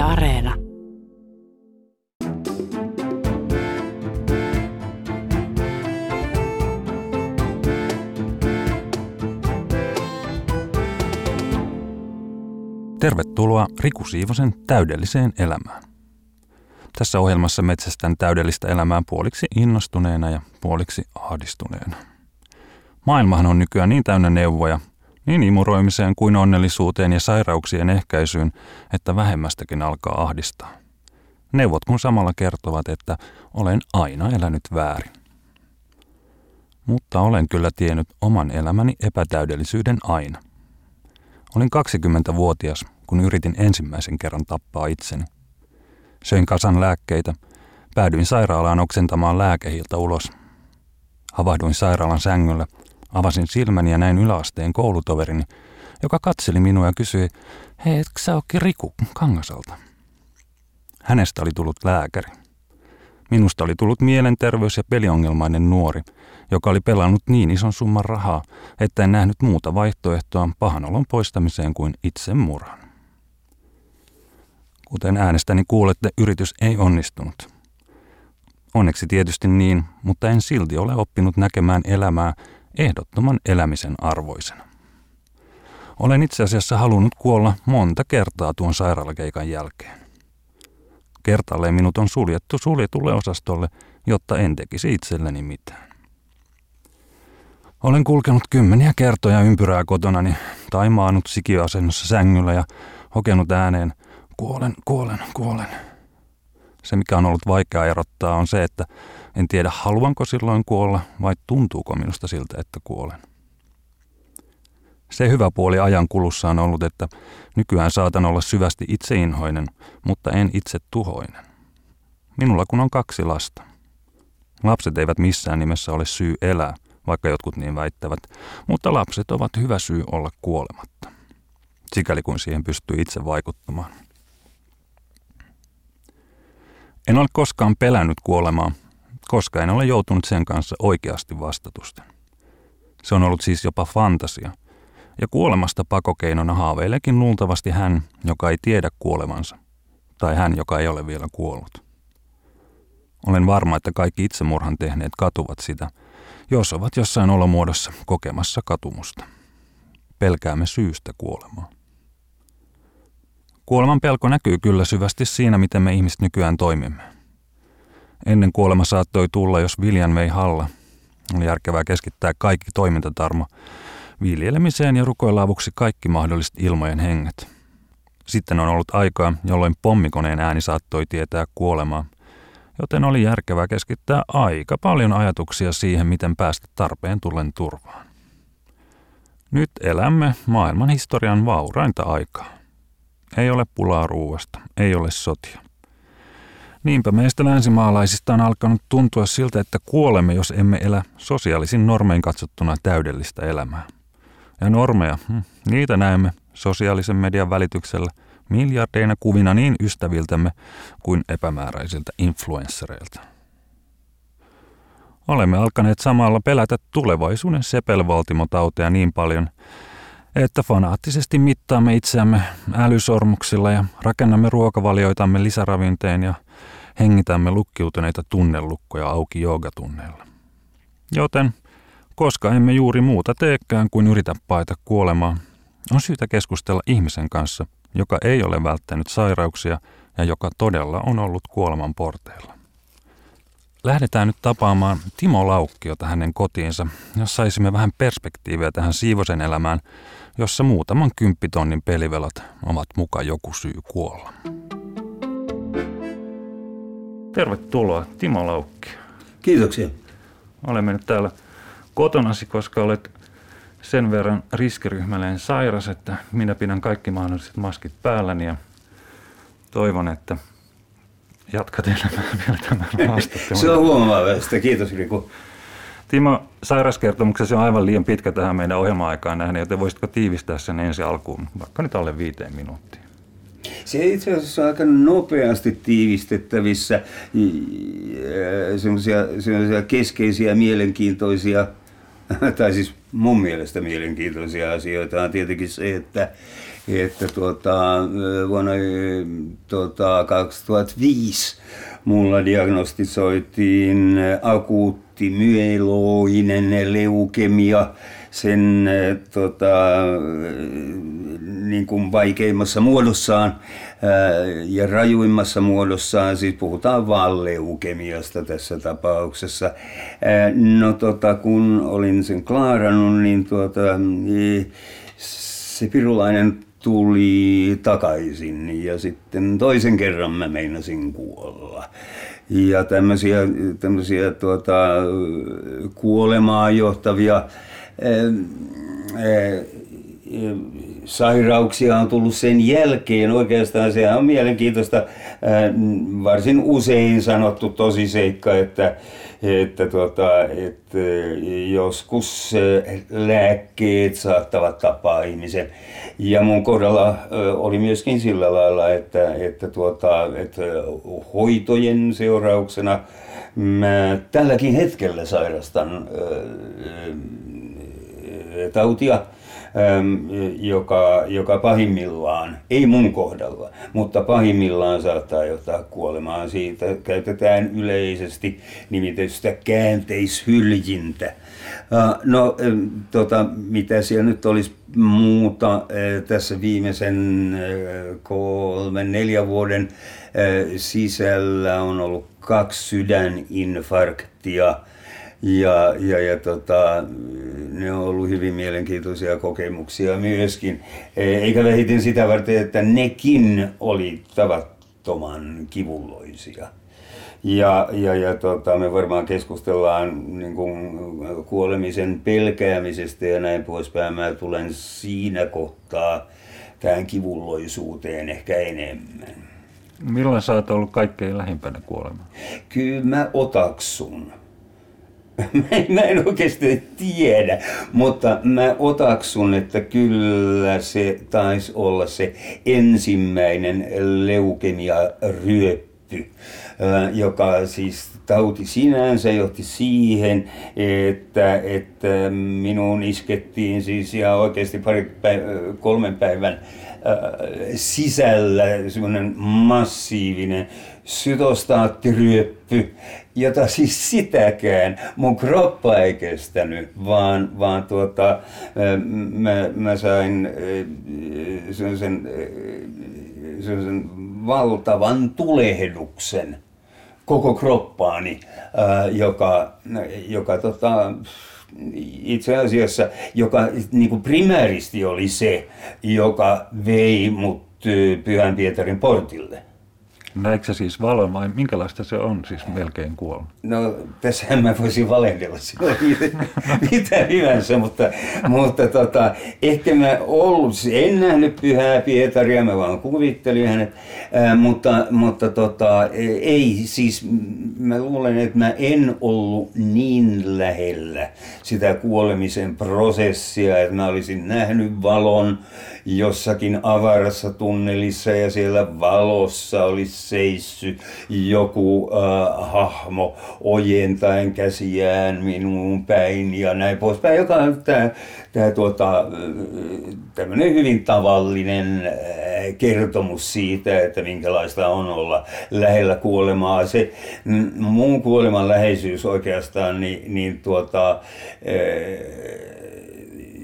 Areena. Tervetuloa Riku Siivosen täydelliseen elämään. Tässä ohjelmassa metsästän täydellistä elämää puoliksi innostuneena ja puoliksi ahdistuneena. Maailmahan on nykyään niin täynnä neuvoja, niin imuroimiseen kuin onnellisuuteen ja sairauksien ehkäisyyn, että vähemmästäkin alkaa ahdistaa. Neuvot kun samalla kertovat, että olen aina elänyt väärin. Mutta olen kyllä tiennyt oman elämäni epätäydellisyyden aina. Olin 20-vuotias, kun yritin ensimmäisen kerran tappaa itseni. Söin kasan lääkkeitä, päädyin sairaalaan oksentamaan lääkehilta ulos. Havahduin sairaalan sängyllä – Avasin silmäni ja näin yläasteen koulutoverini, joka katseli minua ja kysyi, hei, etkö sä ookin Riku Kangasalta? Hänestä oli tullut lääkäri. Minusta oli tullut mielenterveys- ja peliongelmainen nuori, joka oli pelannut niin ison summan rahaa, että en nähnyt muuta vaihtoehtoa pahanolon poistamiseen kuin itsemurhan. Kuten äänestäni kuulette, yritys ei onnistunut. Onneksi tietysti niin, mutta en silti ole oppinut näkemään elämää ehdottoman elämisen arvoisena. Olen itse asiassa halunnut kuolla monta kertaa tuon sairaalakeikan jälkeen. Kertalleen minut on suljettu suljetulle osastolle, jotta en tekisi itselleni mitään. Olen kulkenut kymmeniä kertoja ympyrää kotonani, taimaanut sikiöasennossa sängyllä ja hokenut ääneen, kuolen, kuolen, kuolen. Se, mikä on ollut vaikea erottaa, on se, että en tiedä, haluanko silloin kuolla vai tuntuuko minusta siltä, että kuolen. Se hyvä puoli ajan kulussa on ollut, että nykyään saatan olla syvästi itseinhoinen, mutta en itse tuhoinen. Minulla kun on kaksi lasta. Lapset eivät missään nimessä ole syy elää, vaikka jotkut niin väittävät, mutta lapset ovat hyvä syy olla kuolematta. Sikäli kun siihen pystyy itse vaikuttamaan. En ole koskaan pelännyt kuolemaa, koska en ole joutunut sen kanssa oikeasti vastatusten. Se on ollut siis jopa fantasia, ja kuolemasta pakokeinona haaveileekin luultavasti hän, joka ei tiedä kuolevansa, tai hän, joka ei ole vielä kuollut. Olen varma, että kaikki itsemurhan tehneet katuvat sitä, jos ovat jossain olomuodossa kokemassa katumusta. Pelkäämme syystä kuolemaa. Kuoleman pelko näkyy kyllä syvästi siinä, miten me ihmiset nykyään toimimme. Ennen kuolema saattoi tulla, jos viljan vei halla. Oli järkevää keskittää kaikki toimintatarmo viljelemiseen ja rukoilla avuksi kaikki mahdolliset ilmojen henget. Sitten on ollut aikaa, jolloin pommikoneen ääni saattoi tietää kuolemaa, joten oli järkevää keskittää aika paljon ajatuksia siihen, miten päästä tarpeen tullen turvaan. Nyt elämme maailman historian vaurainta aikaa. Ei ole pulaa ruuasta, ei ole sotia. Niinpä meistä länsimaalaisista on alkanut tuntua siltä, että kuolemme, jos emme elä sosiaalisin normein katsottuna täydellistä elämää. Ja normeja, hm, niitä näemme sosiaalisen median välityksellä miljardeina kuvina niin ystäviltämme kuin epämääräisiltä influenssereilta. Olemme alkaneet samalla pelätä tulevaisuuden sepelvaltimotauteja niin paljon, että fanaattisesti mittaamme itseämme älysormuksilla ja rakennamme ruokavalioitamme lisäravinteen ja hengitämme lukkiutuneita tunnelukkoja auki joogatunneilla. Joten, koska emme juuri muuta teekään kuin yritä paeta kuolemaa, on syytä keskustella ihmisen kanssa, joka ei ole välttänyt sairauksia ja joka todella on ollut kuoleman porteilla. Lähdetään nyt tapaamaan Timo Laukkiota hänen kotiinsa, jos saisimme vähän perspektiiviä tähän siivosen elämään, jossa muutaman kymppitonnin pelivelat ovat muka joku syy kuolla. Tervetuloa, Timo Laukki. Kiitoksia. Olemme nyt täällä kotonasi, koska olet sen verran riskiryhmälleen sairas, että minä pidän kaikki mahdolliset maskit päälläni ja toivon, että jatkat elämää vielä tämän haastattelun. Se on huomaavasta. Kiitos Riku. Timo, sairauskertomuksesi on aivan liian pitkä tähän meidän ohjelma-aikaan nähden, joten voisitko tiivistää sen ensi alkuun, vaikka nyt alle viiteen minuuttiin? Se itse asiassa on aika nopeasti tiivistettävissä semmoisia keskeisiä, mielenkiintoisia, tai siis mun mielestä mielenkiintoisia asioita. On tietenkin se, että että tuota, vuonna tuota, 2005 mulla diagnostisoitiin akuutti myeloinen leukemia sen tota, niin kuin vaikeimmassa muodossaan ja rajuimmassa muodossaan, siis puhutaan vaan leukemiasta tässä tapauksessa. No tota, kun olin sen klaarannut, niin tuota, se pirulainen tuli takaisin ja sitten toisen kerran mä meinasin kuolla. Ja tämmöisiä, tämmöisiä tuota, kuolemaan johtavia sairauksia on tullut sen jälkeen. Oikeastaan se on mielenkiintoista, varsin usein sanottu tosiseikka, että, että, tuota, että joskus lääkkeet saattavat tapaa ihmisen. Ja mun kohdalla oli myöskin sillä lailla, että, että, tuota, että hoitojen seurauksena mä tälläkin hetkellä sairastan tautia, joka, joka pahimmillaan, ei mun kohdalla, mutta pahimmillaan saattaa johtaa kuolemaan. Siitä käytetään yleisesti nimitystä käänteishyljintä. No, tota, mitä siellä nyt olisi muuta tässä viimeisen kolmen, neljän vuoden sisällä on ollut kaksi sydäninfarktia ja, ja, ja tota, ne on ollut hyvin mielenkiintoisia kokemuksia myöskin. E, eikä vähiten sitä varten, että nekin oli tavattoman kivulloisia. Ja, ja, ja tota, me varmaan keskustellaan niin kuin, kuolemisen pelkäämisestä ja näin poispäin. Mä tulen siinä kohtaa tähän kivulloisuuteen ehkä enemmän. Milloin sä oot ollut kaikkein lähimpänä kuolemaan? Kyllä mä otaksun mä en oikeasti tiedä, mutta mä otaksun, että kyllä se taisi olla se ensimmäinen leukemia-ryöppy, joka siis tauti sinänsä johti siihen, että, että minuun iskettiin siis ja oikeasti pari päivä, kolmen päivän sisällä semmoinen massiivinen sytostaattiryöppy, jota siis sitäkään mun kroppa ei kestänyt, vaan, vaan tuota, mä, mä sain sen, sen valtavan tulehduksen koko kroppaani, joka, joka tota, itse asiassa, joka niin kuin primääristi oli se, joka vei mut Pyhän Pietarin portille. Näetkö siis valon vai minkälaista se on siis melkein kuollut? No tässähän mä voisin valehdella sinulle mitä, hyvänsä, mutta, mutta tota, ehkä mä ollut, en nähnyt pyhää Pietaria, mä vaan kuvittelin hänet, ää, mutta, mutta tota, ei siis, mä luulen, että mä en ollut niin lähellä sitä kuolemisen prosessia, että mä olisin nähnyt valon jossakin avarassa tunnelissa ja siellä valossa olisi seissy joku äh, hahmo ojentaen käsiään minuun päin ja näin poispäin, joka on tämä, tämä tuota, tämmöinen hyvin tavallinen äh, kertomus siitä, että minkälaista on olla lähellä kuolemaa. Se mun kuoleman läheisyys oikeastaan, niin, niin tuota, äh,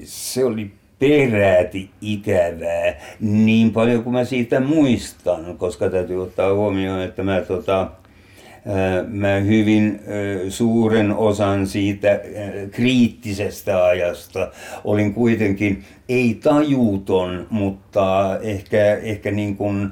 se oli peräti ikävää niin paljon kuin mä siitä muistan, koska täytyy ottaa huomioon, että mä, tota, mä hyvin suuren osan siitä kriittisestä ajasta olin kuitenkin ei tajuton, mutta ehkä, ehkä niin kuin,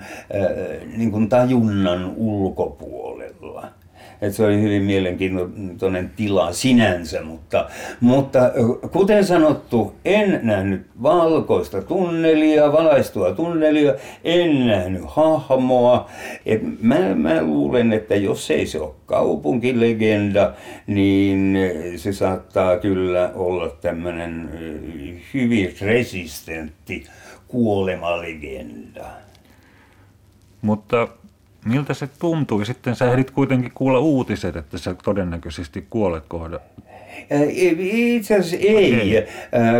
niin kuin tajunnan ulkopuolella. Että se oli hyvin mielenkiintoinen tila sinänsä, mutta, mutta kuten sanottu, en nähnyt valkoista tunnelia, valaistua tunnelia, en nähnyt hahmoa. Et mä, mä luulen, että jos ei se ole kaupunkilegenda, niin se saattaa kyllä olla tämmöinen hyvin resistentti kuolemalegenda. Mutta Miltä se tuntui? Sitten sä ehdit kuitenkin kuulla uutiset, että sä todennäköisesti kuolet kohda. Itse asiassa ei,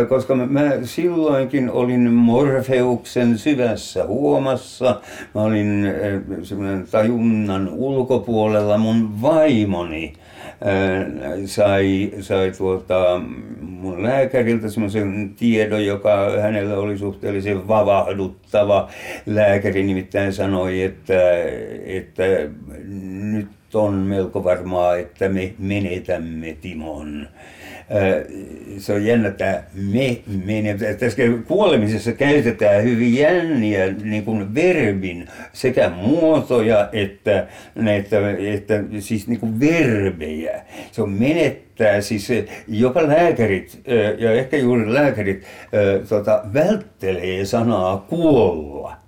koska mä silloinkin olin Morfeuksen syvässä huomassa. Mä olin semmoinen tajunnan ulkopuolella. Mun vaimoni sai, sai tuota, mun lääkäriltä semmoisen tiedon, joka hänellä oli suhteellisen vavahduttava. Lääkäri nimittäin sanoi, että, että nyt on melko varmaa, että me menetämme Timon. Se on jännä, että me menetämme. Tässä kuolemisessa käytetään hyvin jänniä niin kuin verbin sekä muotoja että, että, että siis niin kuin verbejä. Se on menettää, siis jopa lääkärit ja ehkä juuri lääkärit tota, välttelee sanaa kuolla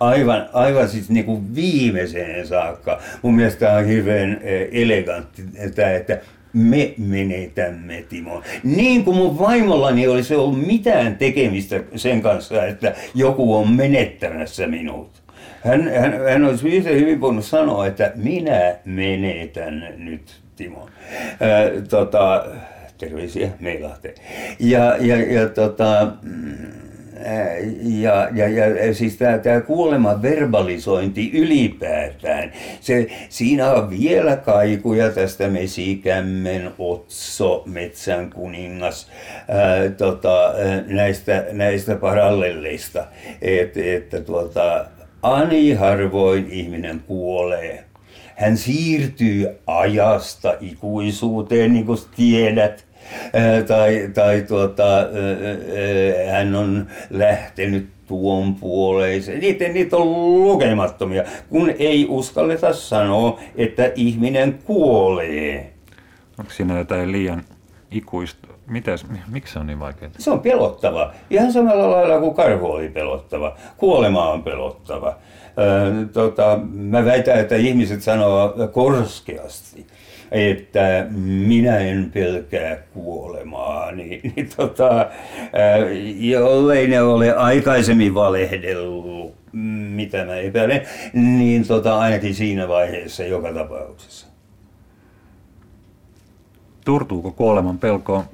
aivan, aivan siis niin kuin viimeiseen saakka. Mun mielestä tämä on hirveän elegantti, että, että me menetämme Timo. Niin kuin mun vaimollani olisi ollut mitään tekemistä sen kanssa, että joku on menettämässä minut. Hän, hän, hän olisi yhtä hyvin voinut sanoa, että minä menetän nyt Timo. Ää, tota, terveisiä Meilahteen. Ja, ja, ja tota, mm, ja, ja, ja siis tämä, tämä kuoleman verbalisointi ylipäätään, se, siinä on vielä kaikuja tästä Mesikämmen, Otso, Metsän kuningas, ää, tota, näistä, näistä parallelleista, Et, että tuota, ani harvoin ihminen kuolee. Hän siirtyy ajasta ikuisuuteen, niin kuin tiedät tai, tai tuota, hän on lähtenyt tuon puoleiseen. Niitä, niitä on lukemattomia, kun ei uskalleta sanoa, että ihminen kuolee. Onko siinä jotain liian ikuista? Mitäs, miksi se on niin vaikeaa? Se on pelottava. Ihan samalla lailla kuin karhu oli pelottava. Kuolema on pelottava. tota, mä väitän, että ihmiset sanoo korskeasti että minä en pelkää kuolemaa, niin, niin tota, jollei ne ole aikaisemmin valehdellut, mitä mä epäilen, niin tota, ainakin siinä vaiheessa joka tapauksessa. Turtuuko kuoleman pelko?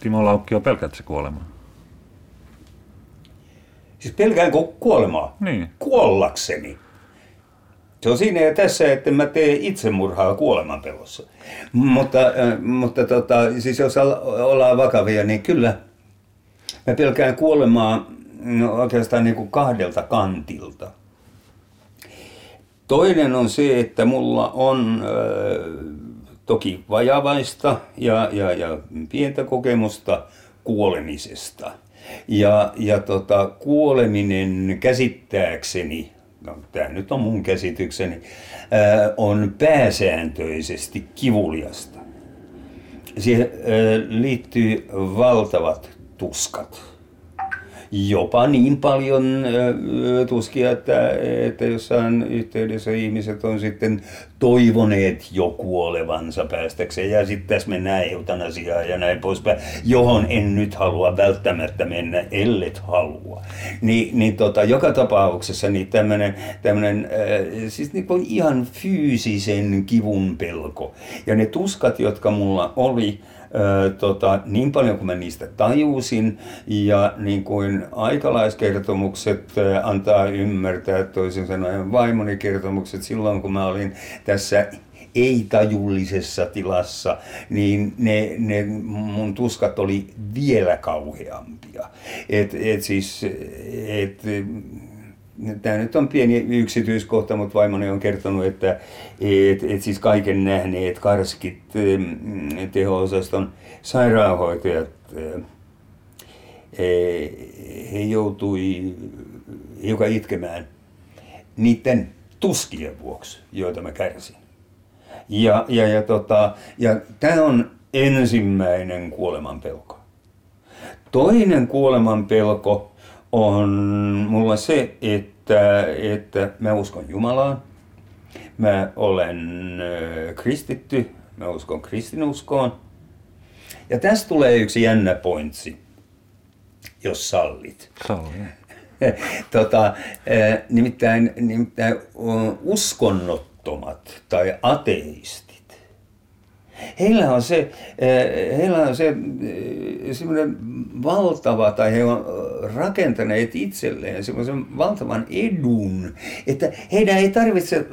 Timo Laukkio, pelkäätkö kuolemaa? Siis pelkäänkö kuolemaa? Niin. Kuollakseni. Se on siinä ja tässä, että mä teen itsemurhaa kuolemanpelossa. Mutta, äh, mutta tota, siis jos ollaan vakavia, niin kyllä mä pelkään kuolemaa no, oikeastaan niin kuin kahdelta kantilta. Toinen on se, että mulla on äh, toki vajavaista ja, ja, ja pientä kokemusta kuolemisesta. Ja, ja tota, kuoleminen käsittääkseni no tämä nyt on mun käsitykseni, on pääsääntöisesti kivuliasta. Siihen liittyy valtavat tuskat jopa niin paljon tuskia, että, että jossain yhteydessä ihmiset on sitten toivoneet jo kuolevansa päästäkseen ja sitten tässä mennään eutanasiaan ja näin poispäin, johon en nyt halua välttämättä mennä, ellet halua. Ni, niin tota, joka tapauksessa niin tämmöinen, äh, siis niin ihan fyysisen kivun pelko ja ne tuskat, jotka mulla oli, tota, niin paljon kuin mä niistä tajusin ja niin kuin aikalaiskertomukset antaa ymmärtää, toisin sanoen vaimoni kertomukset silloin kun mä olin tässä ei-tajullisessa tilassa, niin ne, ne mun tuskat oli vielä kauheampia. Et, et siis, et, Tämä nyt on pieni yksityiskohta, mutta vaimoni on kertonut, että et, et siis kaiken nähneet karskit teho-osaston sairaanhoitajat, he joutui hiukan itkemään niiden tuskien vuoksi, joita mä kärsin. Ja, ja, ja, tota, ja tämä on ensimmäinen kuolemanpelko. Toinen kuolemanpelko on mulla se, että, että mä uskon Jumalaan. Mä olen kristitty, mä uskon kristinuskoon. Ja tästä tulee yksi jännä pointsi, jos sallit. Salli. tota, nimittäin, nimittäin uskonnottomat tai ateistit heillä on se, eh, heillä on se eh, semmoinen valtava, tai he on rakentaneet itselleen semmoisen valtavan edun, että heidän ei tarvitse eh,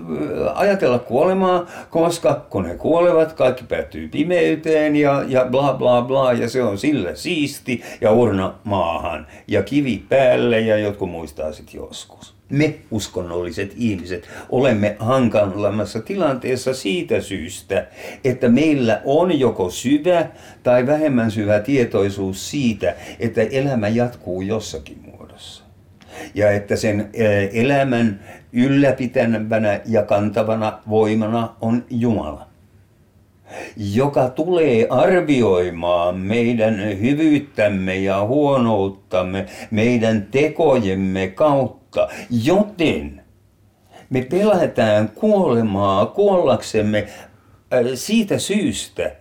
ajatella kuolemaa, koska kun he kuolevat, kaikki päättyy pimeyteen ja, ja bla bla bla, ja se on sillä siisti, ja urna maahan, ja kivi päälle, ja jotkut muistaa sitten joskus me uskonnolliset ihmiset olemme hankalammassa tilanteessa siitä syystä, että meillä on joko syvä tai vähemmän syvä tietoisuus siitä, että elämä jatkuu jossakin muodossa. Ja että sen elämän ylläpitävänä ja kantavana voimana on Jumala joka tulee arvioimaan meidän hyvyyttämme ja huonouttamme meidän tekojemme kautta uhka, joten me pelätään kuolemaa kuollaksemme äh, siitä syystä,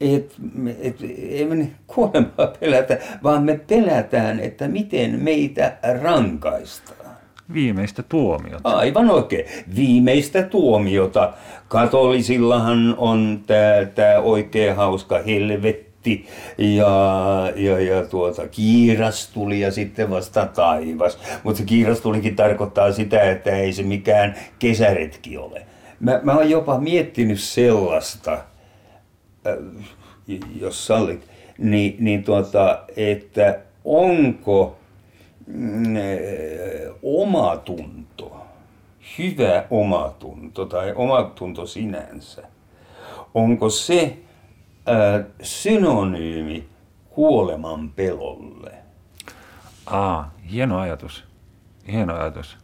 että et, emme kuolemaa pelätä, vaan me pelätään, että miten meitä rankaistaan. Viimeistä tuomiota. Aivan oikein. Viimeistä tuomiota. Katolisillahan on tämä oikein hauska helvetti Antti ja, ja, ja tuota, kiiras tuli ja sitten vasta taivas. Mutta se kiiras tulikin tarkoittaa sitä, että ei se mikään kesäretki ole. Mä, mä oon jopa miettinyt sellaista, äh, jos sallit, niin, niin tuota, että onko mm, äh, omatunto, hyvä omatunto tai omatunto sinänsä, onko se äh, synonyymi kuoleman pelolle. Aa, hieno ajatus. Hieno ajatus.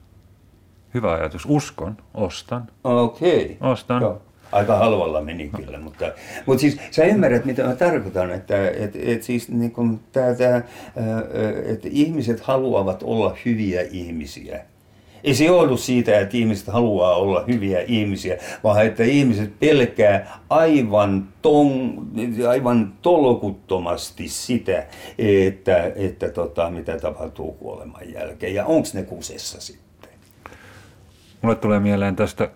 Hyvä ajatus. Uskon, ostan. Okei. Okay. Ostan. Joo. Aika halvalla meni kyllä, mutta, mutta siis sä ymmärrät mitä mä tarkoitan, että et, et siis niin kun tää, tää, että ihmiset haluavat olla hyviä ihmisiä ei se johdu siitä, että ihmiset haluaa olla hyviä ihmisiä, vaan että ihmiset pelkää aivan, ton, aivan tolkuttomasti sitä, että, että tota, mitä tapahtuu kuoleman jälkeen. Ja onko ne kusessa sitten? Mulle tulee mieleen tästä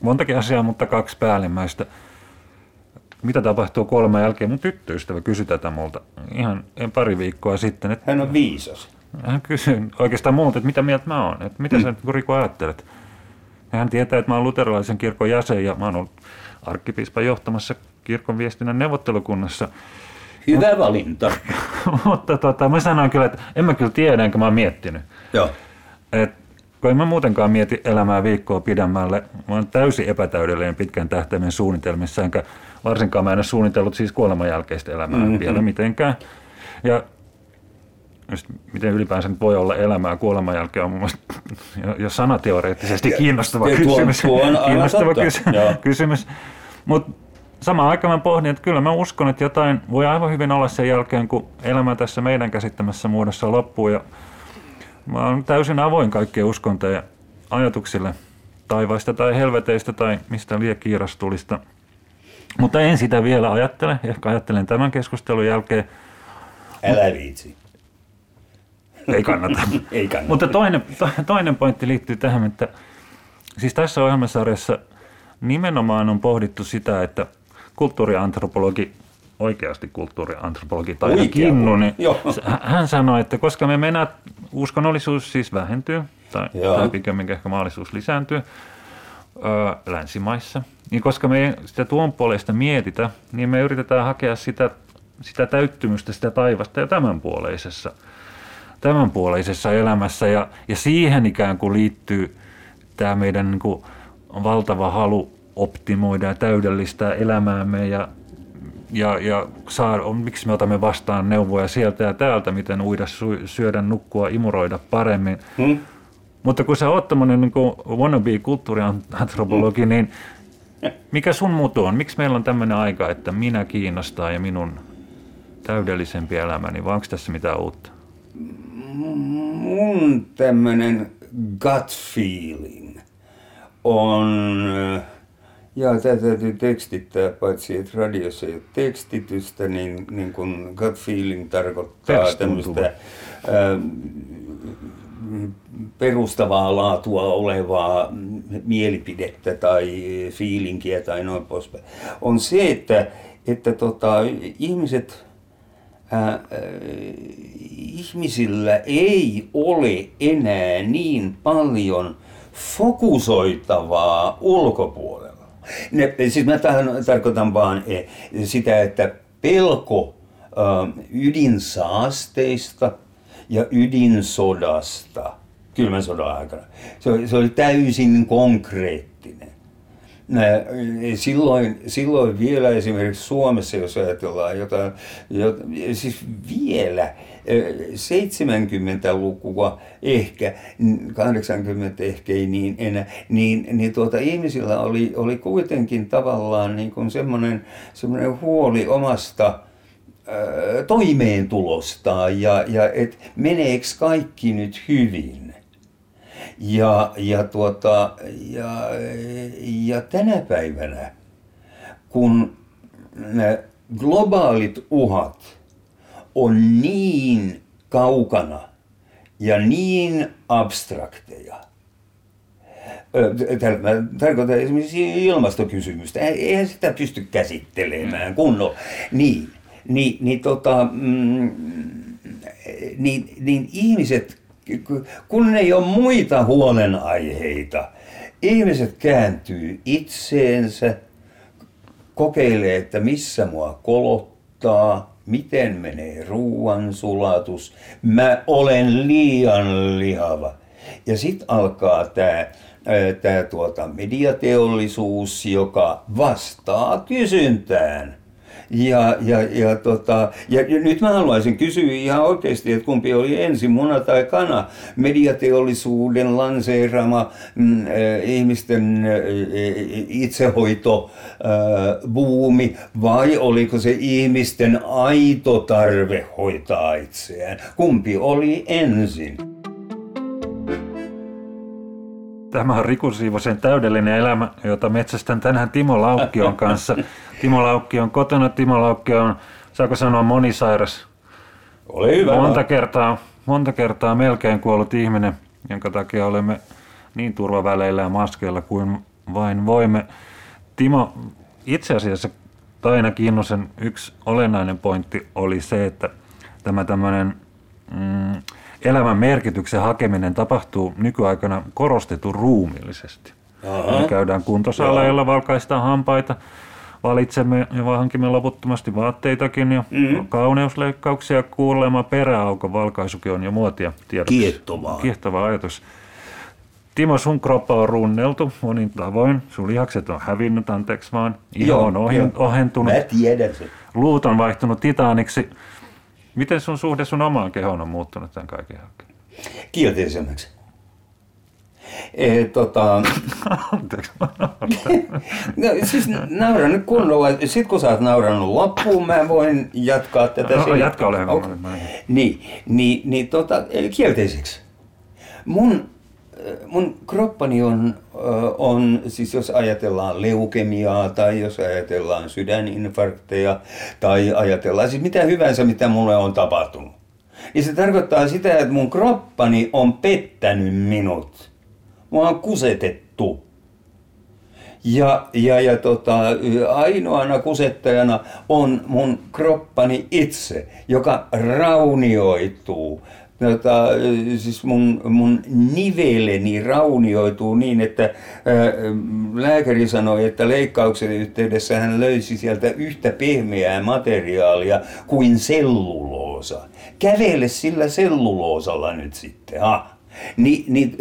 montakin asiaa, mutta kaksi päällimmäistä. Mitä tapahtuu kuoleman jälkeen? Mun tyttöystävä kysyi tätä multa ihan pari viikkoa sitten. Että Hän on viisas. Hän kysyi oikeastaan muut, että mitä mieltä mä oon, että mitä mm. sä nyt Riku ajattelet. Ja hän tietää, että mä oon luterilaisen kirkon jäsen ja mä oon ollut arkkipiispan johtamassa kirkon viestinnän neuvottelukunnassa. Hyvä Mut, valinta. mutta tota, mä sanoin kyllä, että en mä kyllä tiedä, enkä mä oon miettinyt. Joo. Et, kun en mä muutenkaan mieti elämää viikkoa pidemmälle, mä oon täysin epätäydellinen pitkän tähtäimen suunnitelmissa, enkä varsinkaan mä en ole suunnitellut siis kuoleman jälkeistä elämää mm-hmm. vielä mitenkään. Ja just miten ylipäänsä nyt voi olla elämää kuoleman jälkeen on mun mielestä jo sanateoreettisesti kiinnostava ja, kysymys. Tuo, tuo on kiinnostava kysy- kysymys. Mutta samaan aikaan mä pohdin, että kyllä mä uskon, että jotain voi aivan hyvin olla sen jälkeen, kun elämä tässä meidän käsittämässä muodossa loppuu. Ja mä oon täysin avoin kaikkien uskontojen ajatuksille taivaista tai helveteistä tai mistä liian kiirastulista. Mutta en sitä vielä ajattele. Ehkä ajattelen tämän keskustelun jälkeen. Älä viitsi. Ei kannata. Ei kannata. Mutta toinen, toinen pointti liittyy tähän, että siis tässä ohjelmasarjassa nimenomaan on pohdittu sitä, että kulttuuriantropologi, oikeasti kulttuuriantropologi tai Kinnu, niin hän sanoi, että koska me mennään, uskonnollisuus siis vähentyy, tai, tai pikemminkin ehkä mahdollisuus lisääntyy öö, länsimaissa, niin koska me ei sitä tuon puolesta mietitä, niin me yritetään hakea sitä, sitä täyttymystä, sitä taivasta ja tämänpuoleisessa tämänpuoleisessa elämässä ja, ja siihen ikään kuin liittyy tämä meidän niin kuin valtava halu optimoida ja täydellistää elämäämme ja, ja, ja saa, miksi me otamme vastaan neuvoja sieltä ja täältä, miten uida, syödä, nukkua, imuroida paremmin. Hmm. Mutta kun sä oot tämmöinen niin wannabe kulttuuriantropologi, hmm. niin mikä sun mutu on? Miksi meillä on tämmöinen aika, että minä kiinnostaa ja minun täydellisempi elämäni, vai onko tässä mitään uutta? Mun tämmöinen gut feeling on, ja tätä täytyy tekstittää, paitsi että radiossa ei ole tekstitystä, niin, niin kun gut feeling tarkoittaa tämmöistä perustavaa laatua olevaa mielipidettä tai fiilinkiä tai noin poispäin, on se, että, että tota, ihmiset, ää, ihmisillä ei ole enää niin paljon fokusoitavaa ulkopuolella. Ne, siis mä tähän tarkoitan vaan eh, sitä, että pelko ydinsaasteista ja ydinsodasta kylmän sodan aikana, se se oli täysin konkreettinen. Silloin, silloin vielä esimerkiksi Suomessa, jos ajatellaan jotain, jotain siis vielä 70-lukua ehkä, 80 ehkä ei niin enää, niin, niin tuota, ihmisillä oli, oli kuitenkin tavallaan niin kuin semmoinen, semmoinen huoli omasta toimeentulostaan ja, ja että meneekö kaikki nyt hyvin. Ja, ja, tuota, ja, ja tänä päivänä, kun globaalit uhat on niin kaukana ja niin abstrakteja, Mä tarkoitan esimerkiksi ilmastokysymystä. Eihän sitä pysty käsittelemään kunnolla. Niin, niin, niin, tota, mm, niin, niin ihmiset kun ei ole muita huolenaiheita, ihmiset kääntyy itseensä, kokeilee, että missä mua kolottaa, miten menee ruoansulatus, mä olen liian lihava. Ja sitten alkaa tämä tää tuota mediateollisuus, joka vastaa kysyntään. Ja, ja, ja, tota, ja, nyt mä haluaisin kysyä ihan oikeasti, että kumpi oli ensin, muna tai kana, mediateollisuuden lanseerama mm, äh, ihmisten äh, itsehoito äh, buumi, vai oliko se ihmisten aito tarve hoitaa itseään? Kumpi oli ensin? Tämä on Riku Siivosen täydellinen elämä, jota metsästän tänään Timo Laukkion kanssa. Timo Laukki on kotona. Timo Laukki on, saako sanoa, monisairas. Ole hyvä. Monta kertaa, monta kertaa melkein kuollut ihminen, jonka takia olemme niin turvaväleillä ja maskeilla kuin vain voimme. Timo, itse asiassa Taina Kinnusen yksi olennainen pointti oli se, että tämä tämmöinen mm, elämän merkityksen hakeminen tapahtuu nykyaikana korostetun ruumiillisesti. Aha. Me käydään kuntosaleilla, valkaistaan hampaita, valitsemme ja hankimme loputtomasti vaatteitakin ja mm. kauneusleikkauksia kuulema peräaukon valkaisukin on jo muotia tiedoksi. Kiehtovaa. Kiehtova ajatus. Timo, sun kroppa on runneltu monin tavoin. Sun lihakset on hävinnyt, anteeksi vaan. Iho Joo, on ohentunut. Mä tiedän sen. Luut on vaihtunut titaaniksi. Miten sun suhde sun omaan kehoon on muuttunut tämän kaiken jälkeen? Kielteisemmäksi. E, tota... Anteeksi, no, siis nauran nyt kunnolla. Sitten kun sä oot naurannut loppuun, mä voin jatkaa tätä. No, jatka ole okay. Niin, niin, niin tota, kielteiseksi. Mun mun kroppani on, on, siis jos ajatellaan leukemiaa tai jos ajatellaan sydäninfarkteja tai ajatellaan siis mitä hyvänsä, mitä mulle on tapahtunut. Niin se tarkoittaa sitä, että mun kroppani on pettänyt minut. Mua on kusetettu. Ja, ja, ja tota, ainoana kusettajana on mun kroppani itse, joka raunioituu tota, siis mun, mun niveleni raunioituu niin, että ää, lääkäri sanoi, että leikkauksen yhteydessä hän löysi sieltä yhtä pehmeää materiaalia kuin selluloosa. Kävele sillä selluloosalla nyt sitten, ha? Ni, niin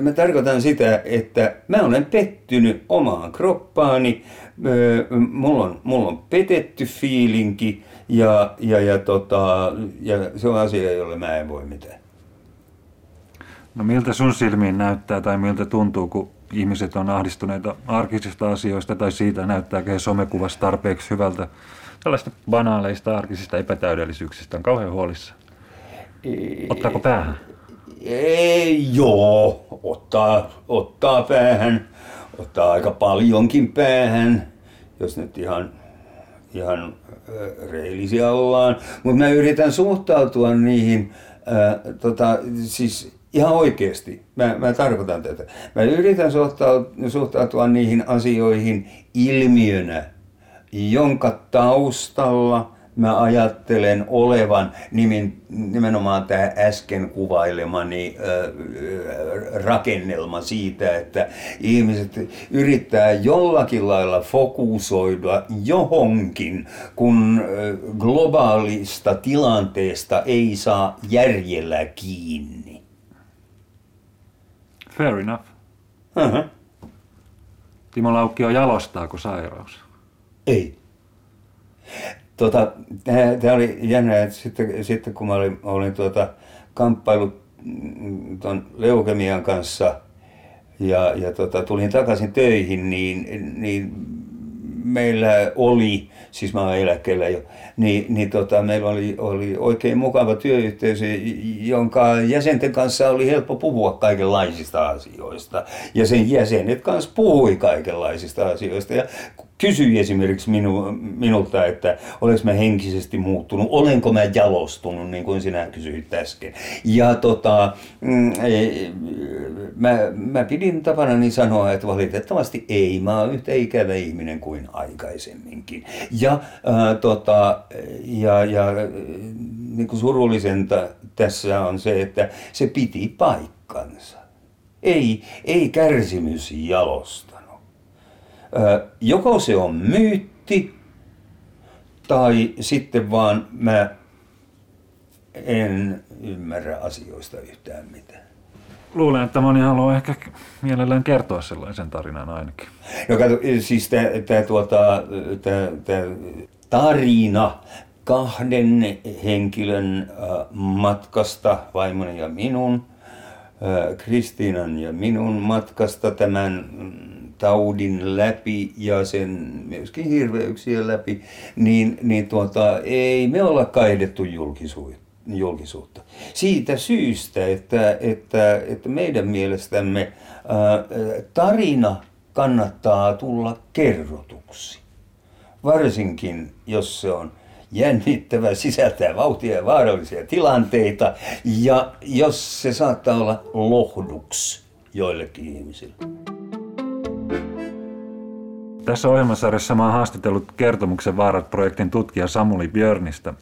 mä tarkoitan sitä, että mä olen pettynyt omaan kroppaani, mulla on, mulla on petetty fiilinki, ja, ja, ja, tota, ja se on asia, jolle mä en voi mitään. No miltä sun silmiin näyttää tai miltä tuntuu, kun ihmiset on ahdistuneita arkisista asioista tai siitä näyttääkö he somekuvassa tarpeeksi hyvältä tällaista banaaleista arkisista epätäydellisyyksistä on kauhean huolissa. Ottaako päähän? Ei, joo, ottaa, ottaa päähän, ottaa aika paljonkin päähän, jos nyt ihan ihan reilisiä ollaan, mutta mä yritän suhtautua niihin, ää, tota, siis Ihan oikeasti. Mä, mä tarkoitan tätä. Mä yritän suhtautua, suhtautua niihin asioihin ilmiönä, jonka taustalla mä ajattelen olevan nimen, nimenomaan tämä äsken kuvailemani äh, rakennelma siitä, että ihmiset yrittää jollakin lailla fokusoida johonkin, kun globaalista tilanteesta ei saa järjellä kiinni. Fair enough. Uh-huh. Timo Laukkio jalostaako sairaus? Ei. Tota, Tämä oli jännä, että sitten, sitten kun mä olin, olin tuota, kamppailut mm, tuon leukemian kanssa ja, ja tota, tulin takaisin töihin, niin, niin meillä oli, siis mä olen eläkkeellä jo, niin, niin tota, meillä oli, oli oikein mukava työyhteisö, jonka jäsenten kanssa oli helppo puhua kaikenlaisista asioista. Ja sen jäsenet kanssa puhui kaikenlaisista asioista. Ja kysyi esimerkiksi minu, minulta, että olenko mä henkisesti muuttunut, olenko mä jalostunut, niin kuin sinä kysyit äsken. Ja tota, mm, mä, mä pidin tapanani sanoa, että valitettavasti ei, mä oon yhtä ikävä ihminen kuin aikaisemminkin. Ja, ää, tota, ja, ja niin kuin surullisenta tässä on se, että se piti paikkansa. Ei, ei kärsimys jalosta joko se on myytti tai sitten vaan mä en ymmärrä asioista yhtään mitään. Luulen, että moni haluaa ehkä mielellään kertoa sellaisen tarinan ainakin. No kato, siis tämä tuota, tarina kahden henkilön matkasta, vaimoni ja minun, Kristiinan ja minun matkasta tämän taudin läpi ja sen myöskin hirveyksien läpi, niin, niin tuota, ei me olla kaidettu julkisuutta. Siitä syystä, että, että, että meidän mielestämme ää, tarina kannattaa tulla kerrotuksi. Varsinkin, jos se on jännittävä, sisältää vauhtia ja vaarallisia tilanteita, ja jos se saattaa olla lohduksi joillekin ihmisille. Tässä ohjelmasarjassa mä oon haastatellut kertomuksen vaarat-projektin tutkija Samuli Björnistä,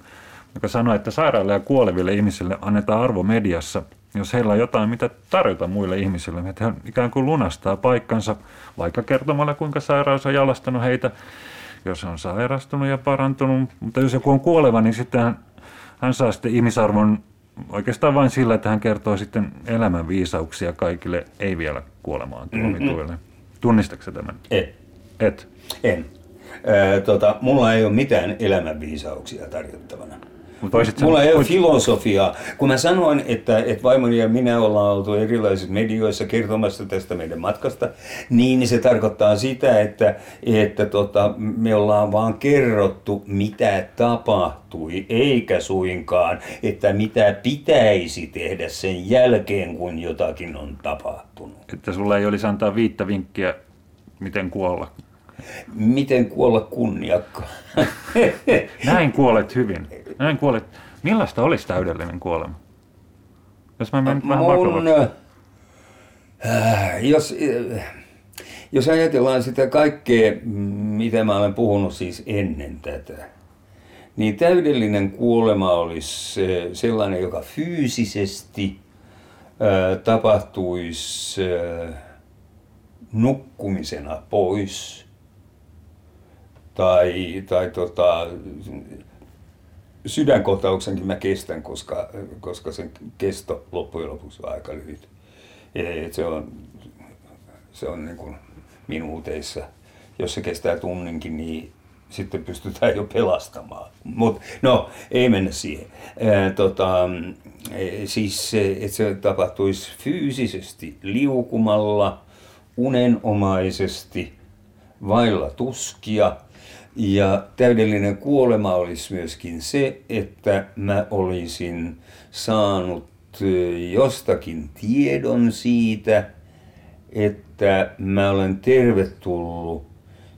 joka sanoi, että sairaille ja kuoleville ihmisille annetaan arvo mediassa, jos heillä on jotain, mitä tarjota muille ihmisille. Että he ikään kuin lunastaa paikkansa, vaikka kertomalla, kuinka sairaus on jalastanut heitä, jos on sairastunut ja parantunut. Mutta jos joku on kuoleva, niin sitten hän, hän saa sitten ihmisarvon oikeastaan vain sillä, että hän kertoo sitten elämän viisauksia kaikille ei vielä kuolemaan tuomituille. Tunnistatko tämän? Ei. Et? En. Ö, tota, mulla ei ole mitään elämänviisauksia tarjottavana. Mulla ei ole filosofiaa. Kun mä sanoin, että, että vaimoni ja minä ollaan oltu erilaisissa medioissa kertomassa tästä meidän matkasta, niin se tarkoittaa sitä, että, että tota, me ollaan vaan kerrottu, mitä tapahtui, eikä suinkaan, että mitä pitäisi tehdä sen jälkeen, kun jotakin on tapahtunut. Että sulla ei olisi antaa viittä vinkkiä, miten kuolla Miten kuolla kunniakkaan? Näin kuolet hyvin. Näin kuolet. Millaista olisi täydellinen kuolema? Jos mä menen vähän Mun, äh, jos, äh, jos ajatellaan sitä kaikkea, mitä mä olen puhunut siis ennen tätä, niin täydellinen kuolema olisi sellainen, joka fyysisesti äh, tapahtuisi äh, nukkumisena pois tai, tai tota, sydänkohtauksenkin mä kestän, koska, koska sen kesto loppujen lopuksi on aika lyhyt. Et se on, se on niin kuin minuuteissa. Jos se kestää tunninkin, niin sitten pystytään jo pelastamaan. Mutta no, ei mennä siihen. Ää, tota, e, siis se, että se tapahtuisi fyysisesti liukumalla, unenomaisesti, vailla tuskia – ja täydellinen kuolema olisi myöskin se, että mä olisin saanut jostakin tiedon siitä, että mä olen tervetullut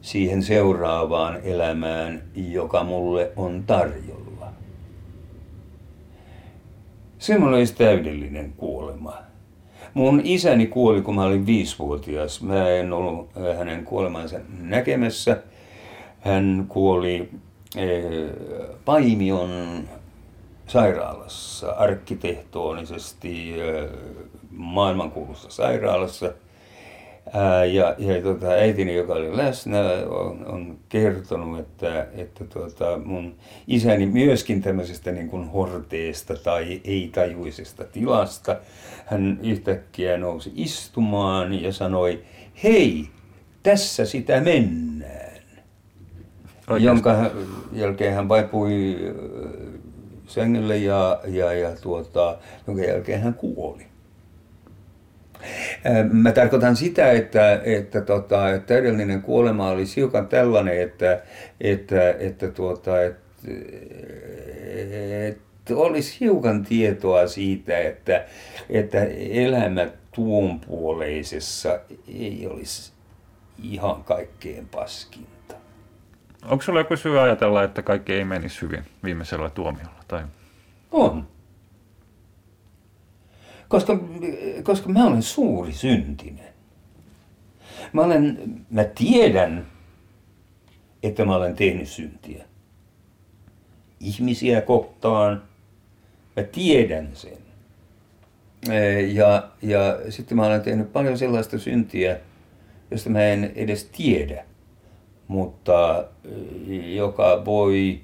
siihen seuraavaan elämään, joka mulle on tarjolla. Semmoinen olisi täydellinen kuolema. Mun isäni kuoli, kun mä olin viisivuotias. Mä en ollut hänen kuolemansa näkemässä. Hän kuoli Paimion sairaalassa, arkkitehtoonisesti maailmankuulussa sairaalassa. ja, ja tota, äitini, joka oli läsnä, on, on kertonut, että, että tota, mun isäni myöskin tämmöisestä niin kuin horteesta tai ei-tajuisesta tilasta, hän yhtäkkiä nousi istumaan ja sanoi, hei, tässä sitä mennään. Oikeastaan. Jonka jälkeen hän vaipui sängylle ja, ja, ja tuota, jonka jälkeen hän kuoli. Mä tarkoitan sitä, että, että, tota, että täydellinen kuolema oli hiukan tällainen, että, että, että, tuota, että, että olisi hiukan tietoa siitä, että, että elämä tuonpuoleisessa ei olisi ihan kaikkein paskinta. Onko sulla joku syy ajatella, että kaikki ei menisi hyvin viimeisellä tuomiolla? Tai? On. Koska, koska mä olen suuri syntinen. Mä, olen, mä tiedän, että mä olen tehnyt syntiä. Ihmisiä kohtaan. Mä tiedän sen. Ja, ja sitten mä olen tehnyt paljon sellaista syntiä, josta mä en edes tiedä mutta joka voi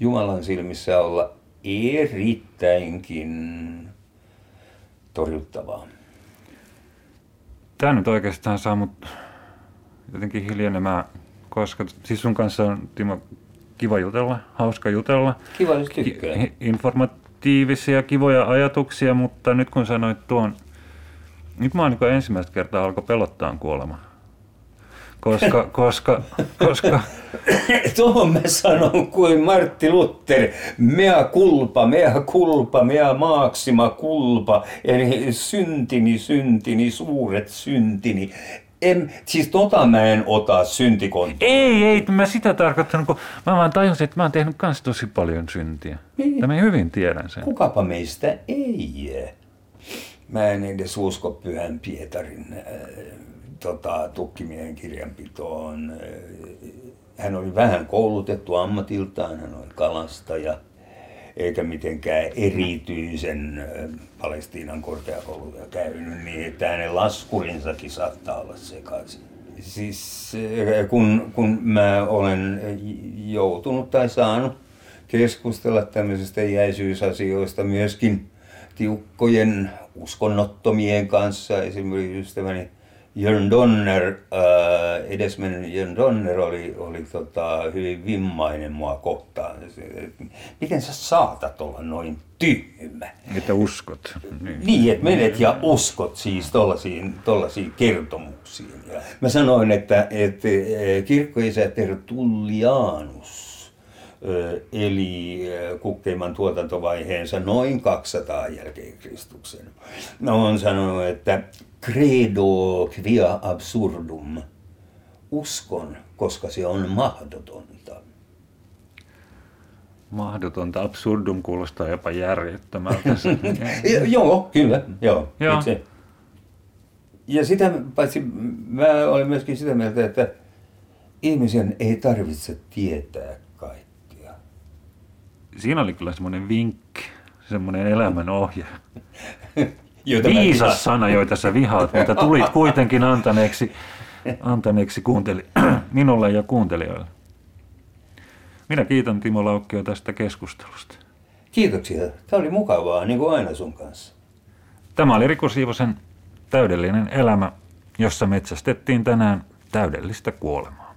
Jumalan silmissä olla erittäinkin torjuttavaa. Tämä nyt oikeastaan saa mut jotenkin hiljenemään, koska siis sun kanssa on Timo kiva jutella, hauska jutella. Kiva, jos tykkää. Informatiivisia, kivoja ajatuksia, mutta nyt kun sanoit tuon, nyt mä oon niin ensimmäistä kertaa alkoi pelottaa kuolema koska, koska, koska... Tuohon mä sanon kuin Martti Luther, mea kulpa, mea kulpa, mea maaksima kulpa, eli syntini, syntini, suuret syntini. En, siis tota mä en ota syntikontoa. Ei, ei, mä sitä tarkoittanut, kun mä vaan tajusin, että mä oon tehnyt kans tosi paljon syntiä. Niin. Mä hyvin tiedän sen. Kukapa meistä ei. Mä en edes usko Pyhän Pietarin äh, tota, tukkimiehen kirjanpitoon. Hän oli vähän koulutettu ammatiltaan, hän oli kalastaja, eikä mitenkään erityisen Palestiinan korkeakouluja käynyt, niin että hänen laskurinsakin saattaa olla sekaisin. Siis kun, kun mä olen joutunut tai saanut keskustella tämmöisistä iäisyysasioista myöskin tiukkojen uskonnottomien kanssa, esimerkiksi ystäväni Jörn Donner, äh, edesmennyt Jörn Donner oli, oli tota, hyvin vimmainen mua kohtaan. Miten sä saatat olla noin tyhmä? Että uskot. Niin, niin että menet ja uskot siis tollasiin, tollasiin kertomuksiin. Ja mä sanoin, että, että e, kirkkoisä Tertullianus, eli kukkeimman tuotantovaiheensa noin 200 jälkeen Kristuksen. No on sanonut, että credo quia absurdum. Uskon, koska se on mahdotonta. Mahdotonta, absurdum kuulostaa jopa järjettömältä. joo, kyllä, joo. joo. Itse. Ja sitä paitsi mä olen myöskin sitä mieltä, että ihmisen ei tarvitse tietää kaikkea. Siinä oli kyllä semmoinen vinkki, semmoinen elämän ohje. joita Viisas sana, joita sä vihaat, mutta tulit kuitenkin antaneeksi, antaneeksi kuunteli, minulle ja kuuntelijoille. Minä kiitän Timo Laukkio tästä keskustelusta. Kiitoksia. Tämä oli mukavaa, niin kuin aina sun kanssa. Tämä oli Riku Siivosen täydellinen elämä, jossa metsästettiin tänään täydellistä kuolemaa.